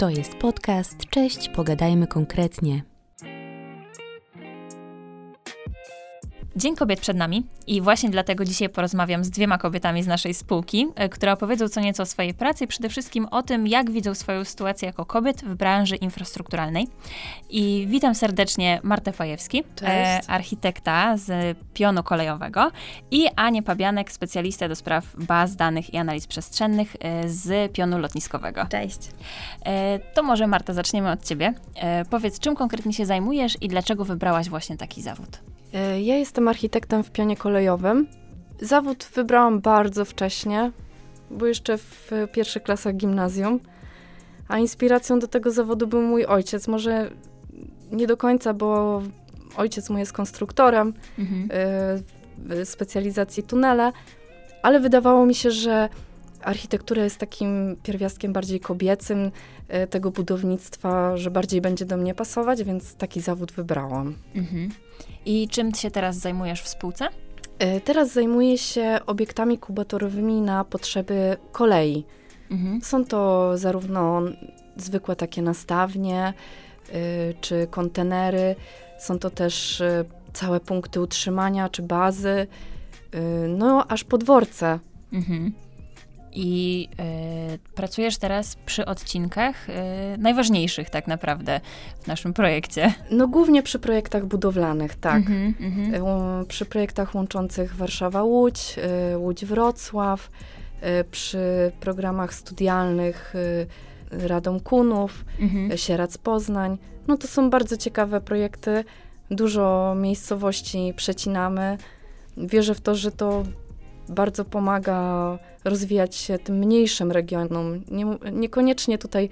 To jest podcast. Cześć, pogadajmy konkretnie. Dzień Kobiet przed nami i właśnie dlatego dzisiaj porozmawiam z dwiema kobietami z naszej spółki, e, które opowiedzą co nieco o swojej pracy przede wszystkim o tym, jak widzą swoją sytuację jako kobiet w branży infrastrukturalnej. I witam serdecznie Martę Pajewski, e, architekta z pionu kolejowego i Anię Pabianek, specjalistę do spraw baz danych i analiz przestrzennych e, z pionu lotniskowego. Cześć. E, to może Marta zaczniemy od ciebie. E, powiedz, czym konkretnie się zajmujesz i dlaczego wybrałaś właśnie taki zawód? E, ja jestem architektem w pionie kolejowym. Zawód wybrałam bardzo wcześnie, bo jeszcze w pierwszych klasach gimnazjum. A inspiracją do tego zawodu był mój ojciec. Może nie do końca, bo ojciec mój jest konstruktorem mhm. w specjalizacji tunele, ale wydawało mi się, że architektura jest takim pierwiastkiem bardziej kobiecym e, tego budownictwa, że bardziej będzie do mnie pasować, więc taki zawód wybrałam. Mhm. I czym się teraz zajmujesz w spółce? E, teraz zajmuję się obiektami kubatorowymi na potrzeby kolei. Mhm. Są to zarówno zwykłe takie nastawnie, y, czy kontenery, są to też y, całe punkty utrzymania, czy bazy, y, no aż podworce. Mhm i y, pracujesz teraz przy odcinkach y, najważniejszych tak naprawdę w naszym projekcie. No głównie przy projektach budowlanych, tak. Mm -hmm, przy projektach łączących Warszawa-Łódź, y, Łódź-Wrocław, przy programach studialnych Radom Kunów, mm -hmm. Sierac-Poznań. No to są bardzo ciekawe projekty. Dużo miejscowości przecinamy. Wierzę w to, że to bardzo pomaga rozwijać się tym mniejszym regionom. Nie, niekoniecznie tutaj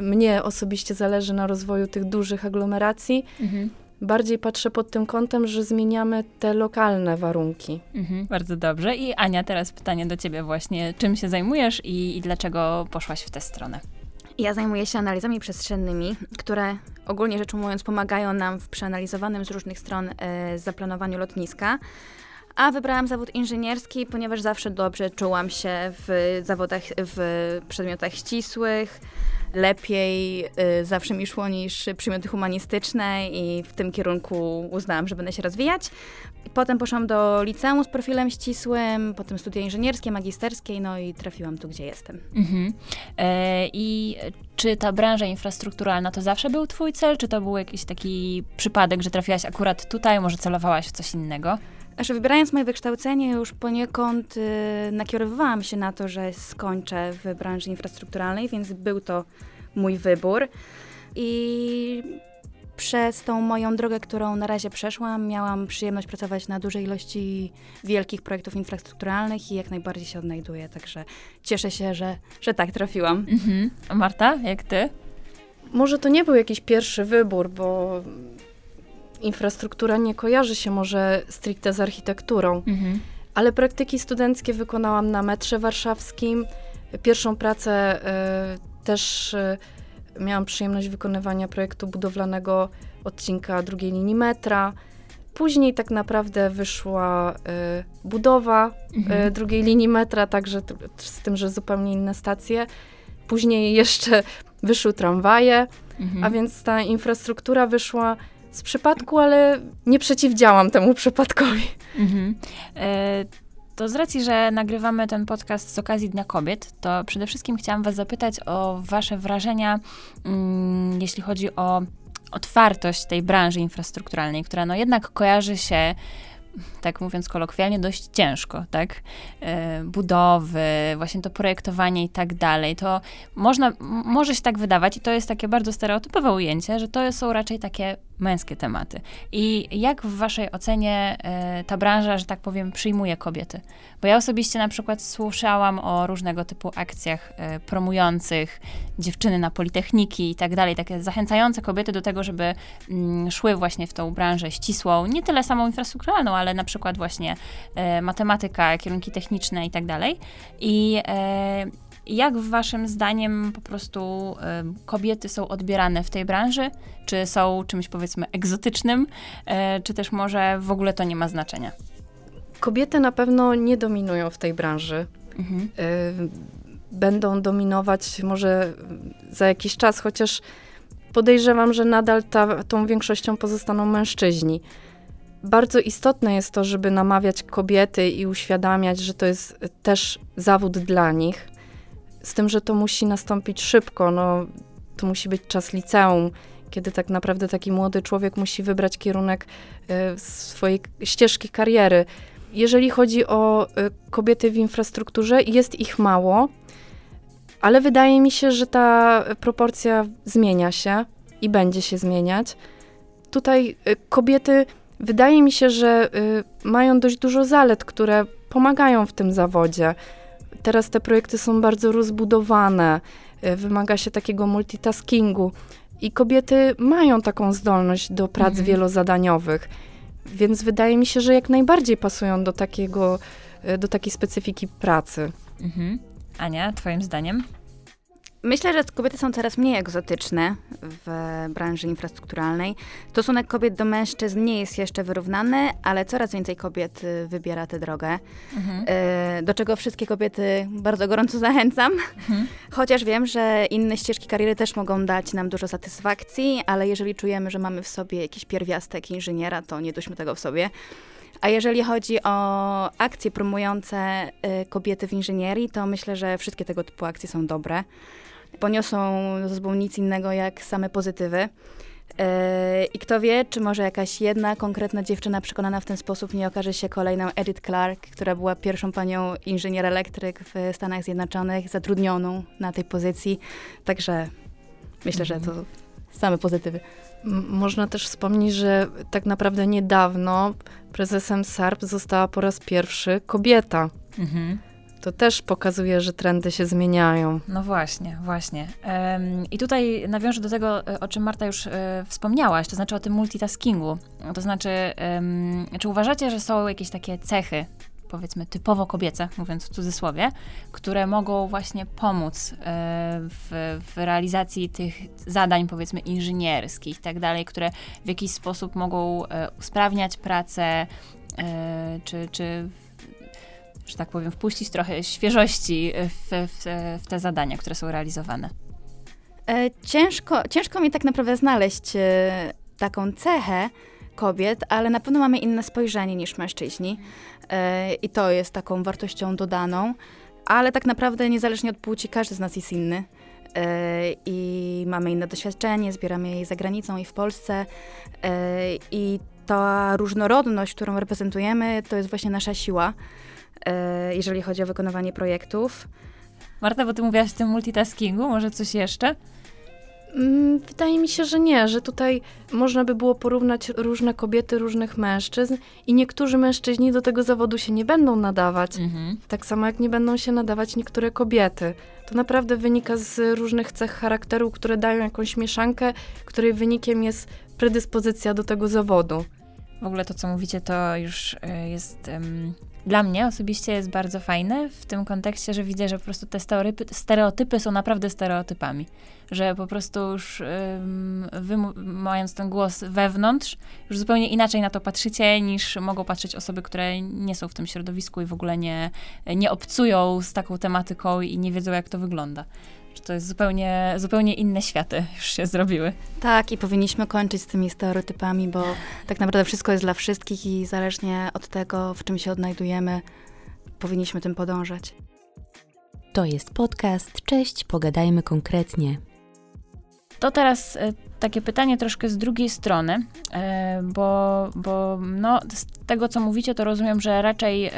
mnie osobiście zależy na rozwoju tych dużych aglomeracji. Mhm. Bardziej patrzę pod tym kątem, że zmieniamy te lokalne warunki. Mhm, bardzo dobrze. I Ania, teraz pytanie do ciebie właśnie. Czym się zajmujesz i, i dlaczego poszłaś w tę stronę? Ja zajmuję się analizami przestrzennymi, które ogólnie rzecz umując pomagają nam w przeanalizowanym z różnych stron e, zaplanowaniu lotniska. A wybrałam zawód inżynierski, ponieważ zawsze dobrze czułam się w zawodach, w przedmiotach ścisłych. Lepiej y, zawsze mi szło niż przedmioty humanistyczne i w tym kierunku uznałam, że będę się rozwijać. Potem poszłam do liceum z profilem ścisłym, potem studia inżynierskie, magisterskie, no i trafiłam tu, gdzie jestem. Mhm. E, I czy ta branża infrastrukturalna to zawsze był twój cel, czy to był jakiś taki przypadek, że trafiłaś akurat tutaj, może celowałaś w coś innego? Znaczy, wybierając moje wykształcenie, już poniekąd y, nakierowywałam się na to, że skończę w branży infrastrukturalnej, więc był to mój wybór. I przez tą moją drogę, którą na razie przeszłam, miałam przyjemność pracować na dużej ilości wielkich projektów infrastrukturalnych i jak najbardziej się odnajduję, także cieszę się, że, że tak trafiłam. Mhm. A Marta, jak ty? Może to nie był jakiś pierwszy wybór, bo infrastruktura nie kojarzy się może stricte z architekturą, mhm. ale praktyki studenckie wykonałam na metrze warszawskim. Pierwszą pracę y, też y, miałam przyjemność wykonywania projektu budowlanego odcinka drugiej linii metra. Później tak naprawdę wyszła y, budowa mhm. drugiej linii metra, także z tym, że zupełnie inne stacje. Później jeszcze wyszły tramwaje, mhm. a więc ta infrastruktura wyszła z przypadku, ale nie przeciwdziałam temu przypadkowi. Mhm. E, to z racji, że nagrywamy ten podcast z okazji Dnia Kobiet, to przede wszystkim chciałam Was zapytać o Wasze wrażenia, mm, jeśli chodzi o otwartość tej branży infrastrukturalnej, która no jednak kojarzy się tak mówiąc kolokwialnie, dość ciężko, tak? E, budowy, właśnie to projektowanie i tak dalej. To można, może się tak wydawać i to jest takie bardzo stereotypowe ujęcie, że to są raczej takie męskie tematy. I jak w waszej ocenie e, ta branża, że tak powiem, przyjmuje kobiety? Bo ja osobiście na przykład słyszałam o różnego typu akcjach e, promujących dziewczyny na politechniki i tak dalej, takie zachęcające kobiety do tego, żeby mm, szły właśnie w tą branżę ścisłą, nie tyle samą infrastrukturalną, ale na przykład właśnie e, matematyka, kierunki techniczne i tak dalej. I jak waszym zdaniem po prostu y, kobiety są odbierane w tej branży? Czy są czymś powiedzmy egzotycznym, y, czy też może w ogóle to nie ma znaczenia? Kobiety na pewno nie dominują w tej branży. Mhm. Y, będą dominować może za jakiś czas, chociaż podejrzewam, że nadal ta, tą większością pozostaną mężczyźni. Bardzo istotne jest to, żeby namawiać kobiety i uświadamiać, że to jest też zawód dla nich. Z tym, że to musi nastąpić szybko. No, to musi być czas liceum, kiedy tak naprawdę taki młody człowiek musi wybrać kierunek y, swojej ścieżki kariery. Jeżeli chodzi o y, kobiety w infrastrukturze, jest ich mało, ale wydaje mi się, że ta proporcja zmienia się i będzie się zmieniać. Tutaj y, kobiety, wydaje mi się, że mają dość dużo zalet, które pomagają w tym zawodzie. Teraz te projekty są bardzo rozbudowane, wymaga się takiego multitaskingu. I kobiety mają taką zdolność do prac mhm. wielozadaniowych, więc wydaje mi się, że jak najbardziej pasują do takiego, e, do takiej specyfiki pracy. Mhm. Ania, twoim zdaniem? Myślę, że kobiety są coraz mniej egzotyczne w branży infrastrukturalnej. Stosunek kobiet do mężczyzn nie jest jeszcze wyrównany, ale coraz więcej kobiet y, wybiera tę drogę. Mhm. Y, do czego wszystkie kobiety bardzo gorąco zachęcam. Mhm. Chociaż wiem, że inne ścieżki kariery też mogą dać nam dużo satysfakcji, ale jeżeli czujemy, że mamy w sobie jakiś pierwiastek inżyniera, to nie duśmy tego w sobie. A jeżeli chodzi o akcje promujące y, kobiety w inżynierii, to myślę, że wszystkie tego typu akcje są dobre poniosą ze sobą nic innego jak same pozytywy. E, I kto wie, czy może jakaś jedna konkretna dziewczyna przekonana w ten sposób nie okaże się kolejną Edith Clark, która była pierwszą panią inżynier elektryk w Stanach Zjednoczonych, zatrudnioną na tej pozycji. Także myślę, że to same pozytywy. Można też wspomnieć, że tak naprawdę niedawno prezesem SARP została po raz pierwszy kobieta. Mhm. To też pokazuje, że trendy się zmieniają. No właśnie, właśnie. I tutaj nawiążę do tego, e, o czym Marta już e, wspomniałaś, to znaczy o tym multitaskingu. To znaczy, czy uważacie, że są jakieś takie cechy, powiedzmy typowo kobiece, mówiąc w cudzysłowie, które mogą właśnie pomóc e, w, w, realizacji tych zadań, powiedzmy, inżynierskich i tak dalej, które w jakiś sposób mogą usprawniać pracę, czy, czy że tak powiem, wpuścić trochę świeżości w, w, w te zadania, które są realizowane? E, ciężko, ciężko mi tak naprawdę znaleźć e, taką cechę kobiet, ale na pewno mamy inne spojrzenie niż mężczyźni e, i to jest taką wartością dodaną, ale tak naprawdę niezależnie od płci każdy z nas jest inny i mamy inne doświadczenie, zbieramy je za granicą i w Polsce i ta różnorodność, którą reprezentujemy, to jest właśnie nasza siła. E, jeżeli chodzi o wykonywanie projektów. Marta, bo ty mówiłaś o tym multitaskingu, może coś jeszcze? Mm, wydaje mi się, że nie, że tutaj można by było porównać różne kobiety, różnych mężczyzn i niektórzy mężczyźni do tego zawodu się nie będą nadawać, mhm. tak samo jak nie będą się nadawać niektóre kobiety. To naprawdę wynika z różnych cech charakteru, które dają jakąś mieszankę, której wynikiem jest predyspozycja do tego zawodu. W ogóle to, co mówicie, to już e, jest um, dla mnie osobiście jest bardzo fajne w tym kontekście, że widzę, że po prostu te stereotypy, stereotypy są naprawdę stereotypami. Że po prostu już wy, mając ten głos wewnątrz, już zupełnie inaczej na to patrzycie, niż mogą patrzeć osoby, które nie są w tym środowisku i w ogóle nie, nie obcują z taką tematyką i nie wiedzą, jak to wygląda to jest zupełnie, zupełnie inne światy już się zrobiły. Tak, i powinniśmy kończyć z tymi stereotypami, bo tak naprawdę wszystko jest dla wszystkich i zależnie od tego, w czym się odnajdujemy, powinniśmy tym podążać. To jest podcast. Cześć, pogadajmy konkretnie. To teraz e, takie pytanie troszkę z drugiej strony, e, bo, bo no, z tego, co mówicie, to rozumiem, że raczej,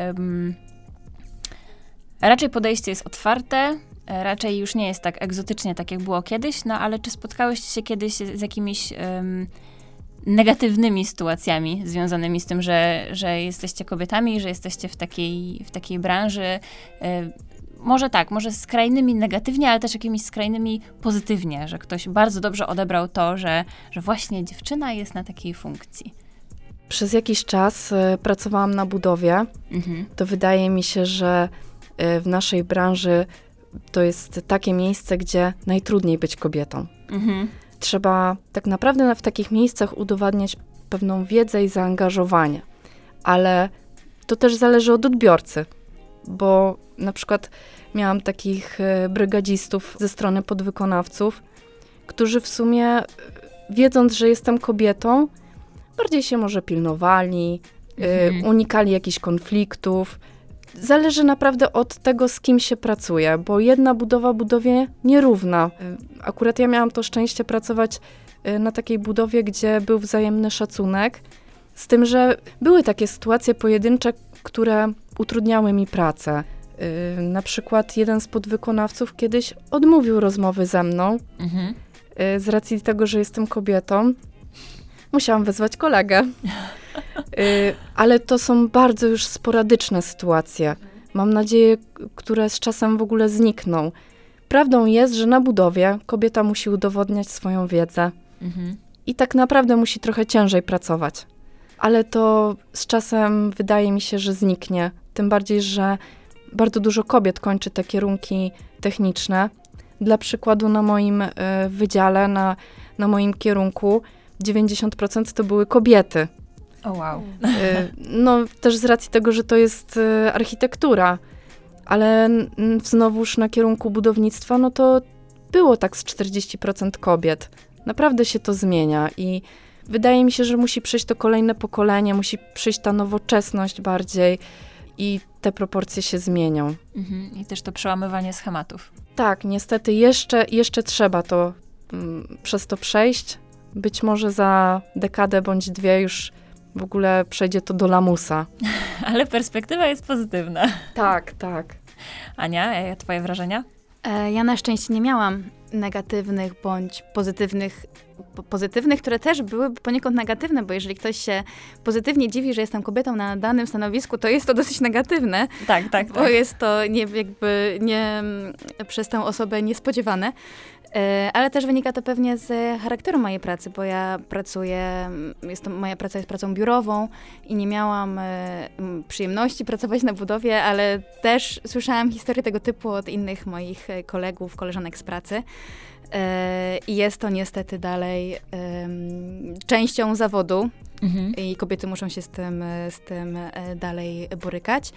raczej podejście jest otwarte, raczej już nie jest tak egzotycznie, tak jak było kiedyś, no ale czy spotkałyście się kiedyś z jakimiś um, negatywnymi sytuacjami związanymi z tym, że, że jesteście kobietami, że jesteście w takiej, w takiej branży? E, może tak, może skrajnymi negatywnie, ale też jakimiś skrajnymi pozytywnie, że ktoś bardzo dobrze odebrał to, że, że właśnie dziewczyna jest na takiej funkcji. Przez jakiś czas y, pracowałam na budowie. Mhm. To wydaje mi się, że w naszej branży to jest takie miejsce, gdzie najtrudniej być kobietą. Mhm. Trzeba tak naprawdę w takich miejscach udowadniać pewną wiedzę i zaangażowanie, ale to też zależy od odbiorcy. bo na przykład miałam takich e, brygadzistów ze strony podwykonawców, którzy w sumie, e, wiedząc, że jestem kobietą, bardziej się może pilnowali, e, Mhm. unikali jakichś konfliktów. Zależy naprawdę od tego, z kim się pracuje, bo jedna budowa budowie nierówna. E, Akurat ja miałam to szczęście pracować e, na takiej budowie, gdzie był wzajemny szacunek, z tym, że były takie sytuacje pojedyncze, które utrudniały mi pracę. Yy, Na przykład jeden z podwykonawców kiedyś odmówił rozmowy ze mną Mhm. z racji tego, że jestem kobietą. Musiałam wezwać kolegę. Yy, Ale to są bardzo już sporadyczne sytuacje. Mam nadzieję, które z czasem w ogóle znikną. Prawdą jest, że na budowie kobieta musi udowodniać swoją wiedzę Mhm. i tak naprawdę musi trochę ciężej pracować. Ale to z czasem wydaje mi się, że zniknie. Tym bardziej, że bardzo dużo kobiet kończy te kierunki techniczne. Dla przykładu, na moim e, wydziale, na, na moim kierunku, 90% to były kobiety. O wow. E, No, też z racji tego, że to jest e, architektura, ale znowuż na kierunku budownictwa, no to było tak z 40% kobiet. Naprawdę się to zmienia i wydaje mi się, że musi przyjść to kolejne pokolenie, musi przyjść ta nowoczesność bardziej i te proporcje się zmienią. Mhm. I też to przełamywanie schematów. Tak, niestety jeszcze, jeszcze trzeba to mm, przez to przejść. Być może za dekadę bądź dwie już w ogóle przejdzie to do lamusa. Ale perspektywa jest pozytywna. Tak, tak. Ania, e, twoje wrażenia? E, Ja na szczęście nie miałam negatywnych bądź pozytywnych, po- pozytywnych, które też były poniekąd negatywne, bo jeżeli ktoś się pozytywnie dziwi, że jestem kobietą na danym stanowisku, to jest to dosyć negatywne, Tak, tak, bo tak. jest to nie, jakby nie, mm, przez tę osobę niespodziewane. E, Ale też wynika to pewnie z charakteru mojej pracy, bo ja pracuję, mm, jest to, moja praca jest pracą biurową i nie miałam e, przyjemności pracować na budowie, ale też słyszałam historie tego typu od innych moich e, kolegów, koleżanek z pracy. I jest to niestety dalej częścią zawodu Mhm. i kobiety muszą się z tym, z tym dalej borykać.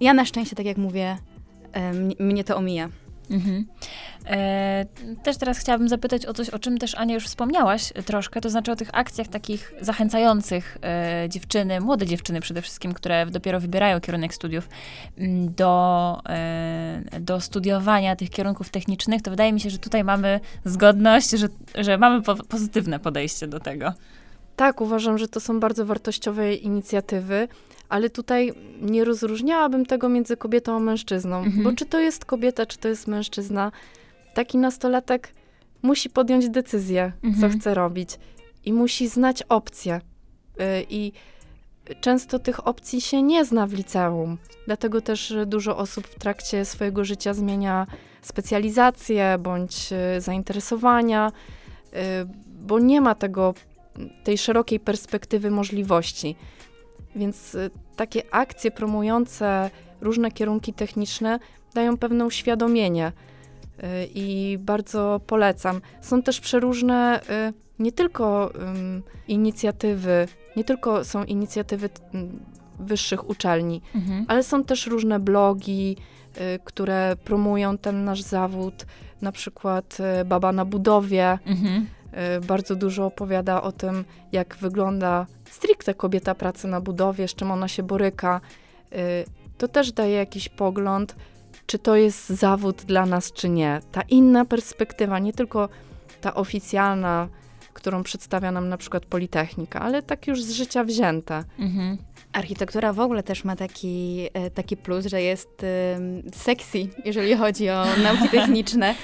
Ja na szczęście, tak jak mówię, mnie to omija. Mhm. E, też teraz chciałabym zapytać o coś, o czym też Ania już wspomniałaś troszkę, to znaczy o tych akcjach takich zachęcających e, dziewczyny, młode dziewczyny przede wszystkim, które dopiero wybierają kierunek studiów m, do, e, do studiowania tych kierunków technicznych, to wydaje mi się, że tutaj mamy zgodność, że, że mamy po, pozytywne podejście do tego. Tak, uważam, że to są bardzo wartościowe inicjatywy, ale tutaj nie rozróżniałabym tego między kobietą a mężczyzną, Mhm. bo czy to jest kobieta, czy to jest mężczyzna, taki nastolatek musi podjąć decyzję, Mhm. co chce robić i musi znać opcje. Y, I często tych opcji się nie zna w liceum, dlatego też y, dużo osób w trakcie swojego życia zmienia specjalizację bądź y, zainteresowania, bo nie ma tego tej szerokiej perspektywy możliwości. Więc y, takie akcje promujące różne kierunki techniczne dają pewne uświadomienie y, i bardzo polecam. Są też przeróżne y, nie tylko inicjatywy, nie tylko są inicjatywy wyższych uczelni, Mhm. ale są też różne blogi, które promują ten nasz zawód, na przykład Baba na budowie, Mhm. Y, bardzo dużo opowiada o tym, jak wygląda stricte kobieta pracy na budowie, z czym ona się boryka. Y, To też daje jakiś pogląd, czy to jest zawód dla nas, czy nie. Ta inna perspektywa, nie tylko ta oficjalna, którą przedstawia nam na przykład Politechnika, ale tak już z życia wzięte. Mhm. Architektura w ogóle też ma taki, e, taki plus, że jest sexy, jeżeli chodzi o nauki techniczne.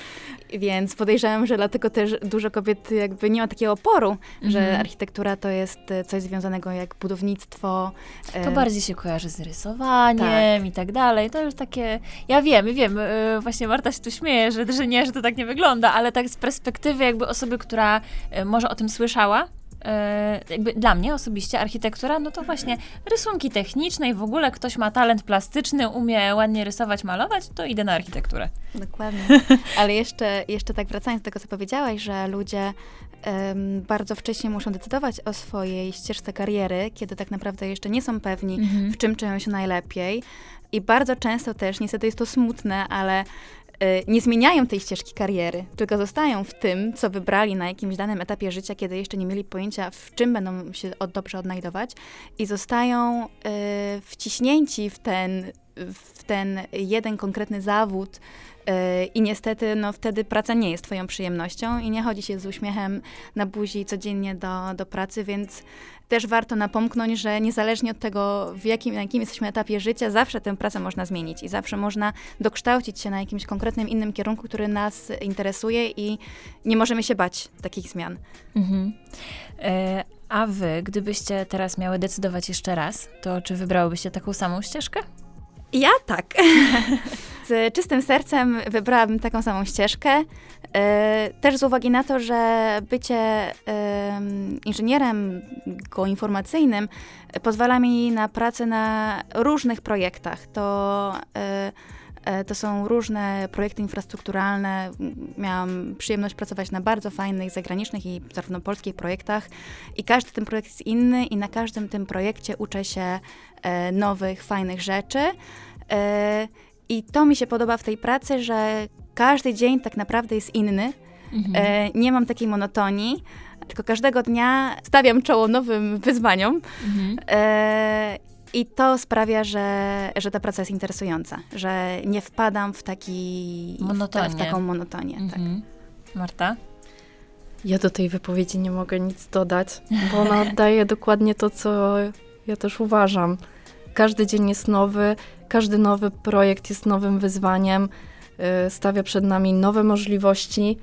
Więc podejrzewam, że dlatego też dużo kobiet jakby nie ma takiego oporu, że Mhm. architektura to jest e, coś związanego jak budownictwo. e, To bardziej się kojarzy z rysowaniem i tak dalej. To już takie. Ja wiem, wiem. yy, Właśnie Marta się tu śmieje, że, że nie, że to tak nie wygląda, ale tak z perspektywy jakby osoby, która może o tym słyszała. E, jakby dla mnie osobiście architektura, no to właśnie rysunki techniczne i w ogóle ktoś ma talent plastyczny, umie ładnie rysować, malować, to idę na architekturę. Dokładnie. Ale jeszcze, jeszcze tak wracając do tego, co powiedziałaś, że ludzie um, bardzo wcześnie muszą decydować o swojej ścieżce kariery, kiedy tak naprawdę jeszcze nie są pewni, Mhm. w czym czują się najlepiej. I bardzo często też, niestety jest to smutne, ale nie zmieniają tej ścieżki kariery, tylko zostają w tym, co wybrali na jakimś danym etapie życia, kiedy jeszcze nie mieli pojęcia, w czym będą się od, dobrze odnajdować, i zostają y, wciśnięci w ten, w ten jeden konkretny zawód. Y, I niestety, no wtedy praca nie jest Twoją przyjemnością i nie chodzi się z uśmiechem na buzi codziennie do, do pracy, więc też warto napomknąć, że niezależnie od tego, w jakim, na jakim jesteśmy etapie życia, zawsze tę pracę można zmienić i zawsze można dokształcić się na jakimś konkretnym innym kierunku, który nas interesuje i nie możemy się bać takich zmian. Mhm. E, a wy, gdybyście teraz miały decydować jeszcze raz, to czy wybrałybyście taką samą ścieżkę? Ja tak. z czystym sercem wybrałabym taką samą ścieżkę. E, Też z uwagi na to, że bycie em, inżynierem geoinformacyjnym pozwala mi na pracę na różnych projektach. To, e, e, to są różne projekty infrastrukturalne. Miałam przyjemność pracować na bardzo fajnych zagranicznych i zarówno polskich projektach. I każdy ten projekt jest inny i na każdym tym projekcie uczę się nowych, fajnych rzeczy. I to mi się podoba w tej pracy, że każdy dzień tak naprawdę jest inny. Mhm. E, nie mam takiej monotonii, tylko każdego dnia stawiam czoło nowym wyzwaniom. Mhm. E, I to sprawia, że, że ta praca jest interesująca, że nie wpadam w, taki, w, ta, Monotonię. w taką monotonię. Tak. Mhm. Marta? Ja do tej wypowiedzi nie mogę nic dodać, bo ona oddaje dokładnie to, co ja też uważam. Każdy dzień jest nowy, każdy nowy projekt jest nowym wyzwaniem, y, stawia przed nami nowe możliwości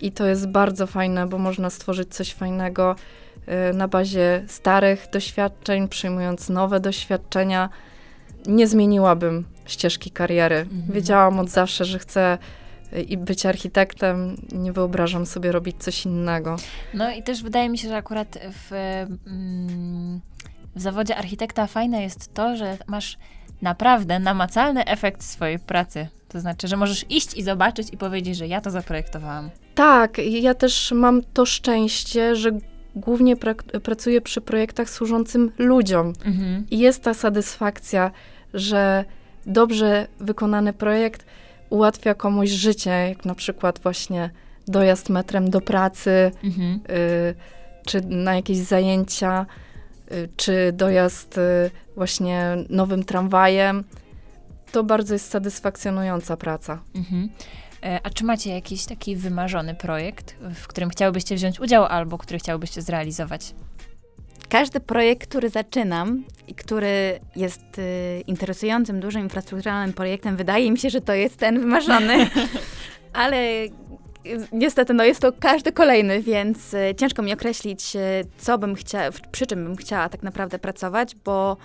i to jest bardzo fajne, bo można stworzyć coś fajnego y, na bazie starych doświadczeń, przyjmując nowe doświadczenia. Nie zmieniłabym ścieżki kariery. Mhm. Wiedziałam od zawsze, że chcę y, i być architektem, nie wyobrażam sobie robić coś innego. No i też wydaje mi się, że akurat w, mm, w zawodzie architekta fajne jest to, że masz naprawdę namacalny efekt swojej pracy. To znaczy, że możesz iść i zobaczyć i powiedzieć, że ja to zaprojektowałam. Tak, ja też mam to szczęście, że głównie prak- pracuję przy projektach służącym ludziom. Mhm. I jest ta satysfakcja, że dobrze wykonany projekt ułatwia komuś życie, jak na przykład właśnie dojazd metrem do pracy, Mhm. y, czy na jakieś zajęcia, czy dojazd y, właśnie nowym tramwajem. To bardzo jest satysfakcjonująca praca. Mhm. E, A czy macie jakiś taki wymarzony projekt, w którym chciałbyście wziąć udział albo który chciałbyście zrealizować? Każdy projekt, który zaczynam i który jest y, interesującym, dużym infrastrukturalnym projektem, wydaje mi się, że to jest ten wymarzony, ale y, niestety no jest to każdy kolejny, więc y, ciężko mi określić, y, co bym chciała, przy czym bym chciała tak naprawdę pracować, bo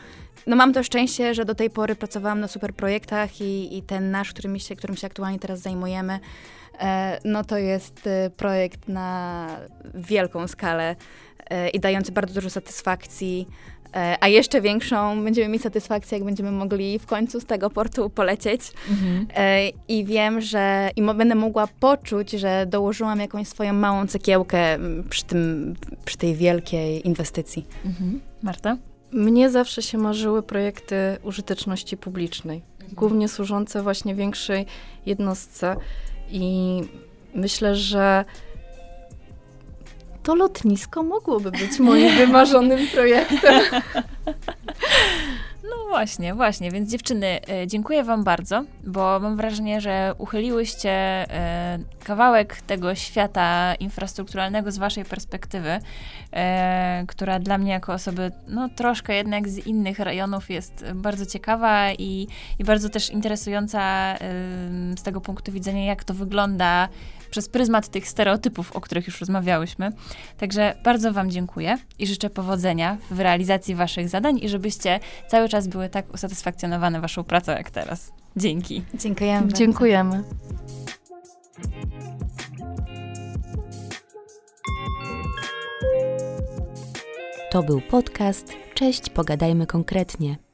no mam to szczęście, że do tej pory pracowałam na super projektach i, i ten nasz, którym się, którym się aktualnie teraz zajmujemy, e, no to jest projekt na wielką skalę e, i dający bardzo dużo satysfakcji. E, A jeszcze większą będziemy mieć satysfakcję, jak będziemy mogli w końcu z tego portu polecieć. Mhm. E, I wiem, że i będę mogła poczuć, że dołożyłam jakąś swoją małą cegiełkę przy, tym, przy tej wielkiej inwestycji. Mhm. Marta? Mnie zawsze się marzyły projekty użyteczności publicznej, głównie służące właśnie większej jednostce i myślę, że to lotnisko mogłoby być moim wymarzonym projektem. No właśnie, właśnie, więc dziewczyny, e, dziękuję wam bardzo, bo mam wrażenie, że uchyliłyście e, kawałek tego świata infrastrukturalnego z waszej perspektywy, e, która dla mnie jako osoby, no troszkę jednak z innych rejonów jest bardzo ciekawa i, i bardzo też interesująca z tego punktu widzenia, jak to wygląda przez pryzmat tych stereotypów, o których już rozmawiałyśmy. Także bardzo Wam dziękuję i życzę powodzenia w realizacji Waszych zadań i żebyście cały czas były tak usatysfakcjonowane Waszą pracą jak teraz. Dzięki. Dziękujemy. bardzo. Dziękujemy. To był podcast. Cześć, pogadajmy konkretnie.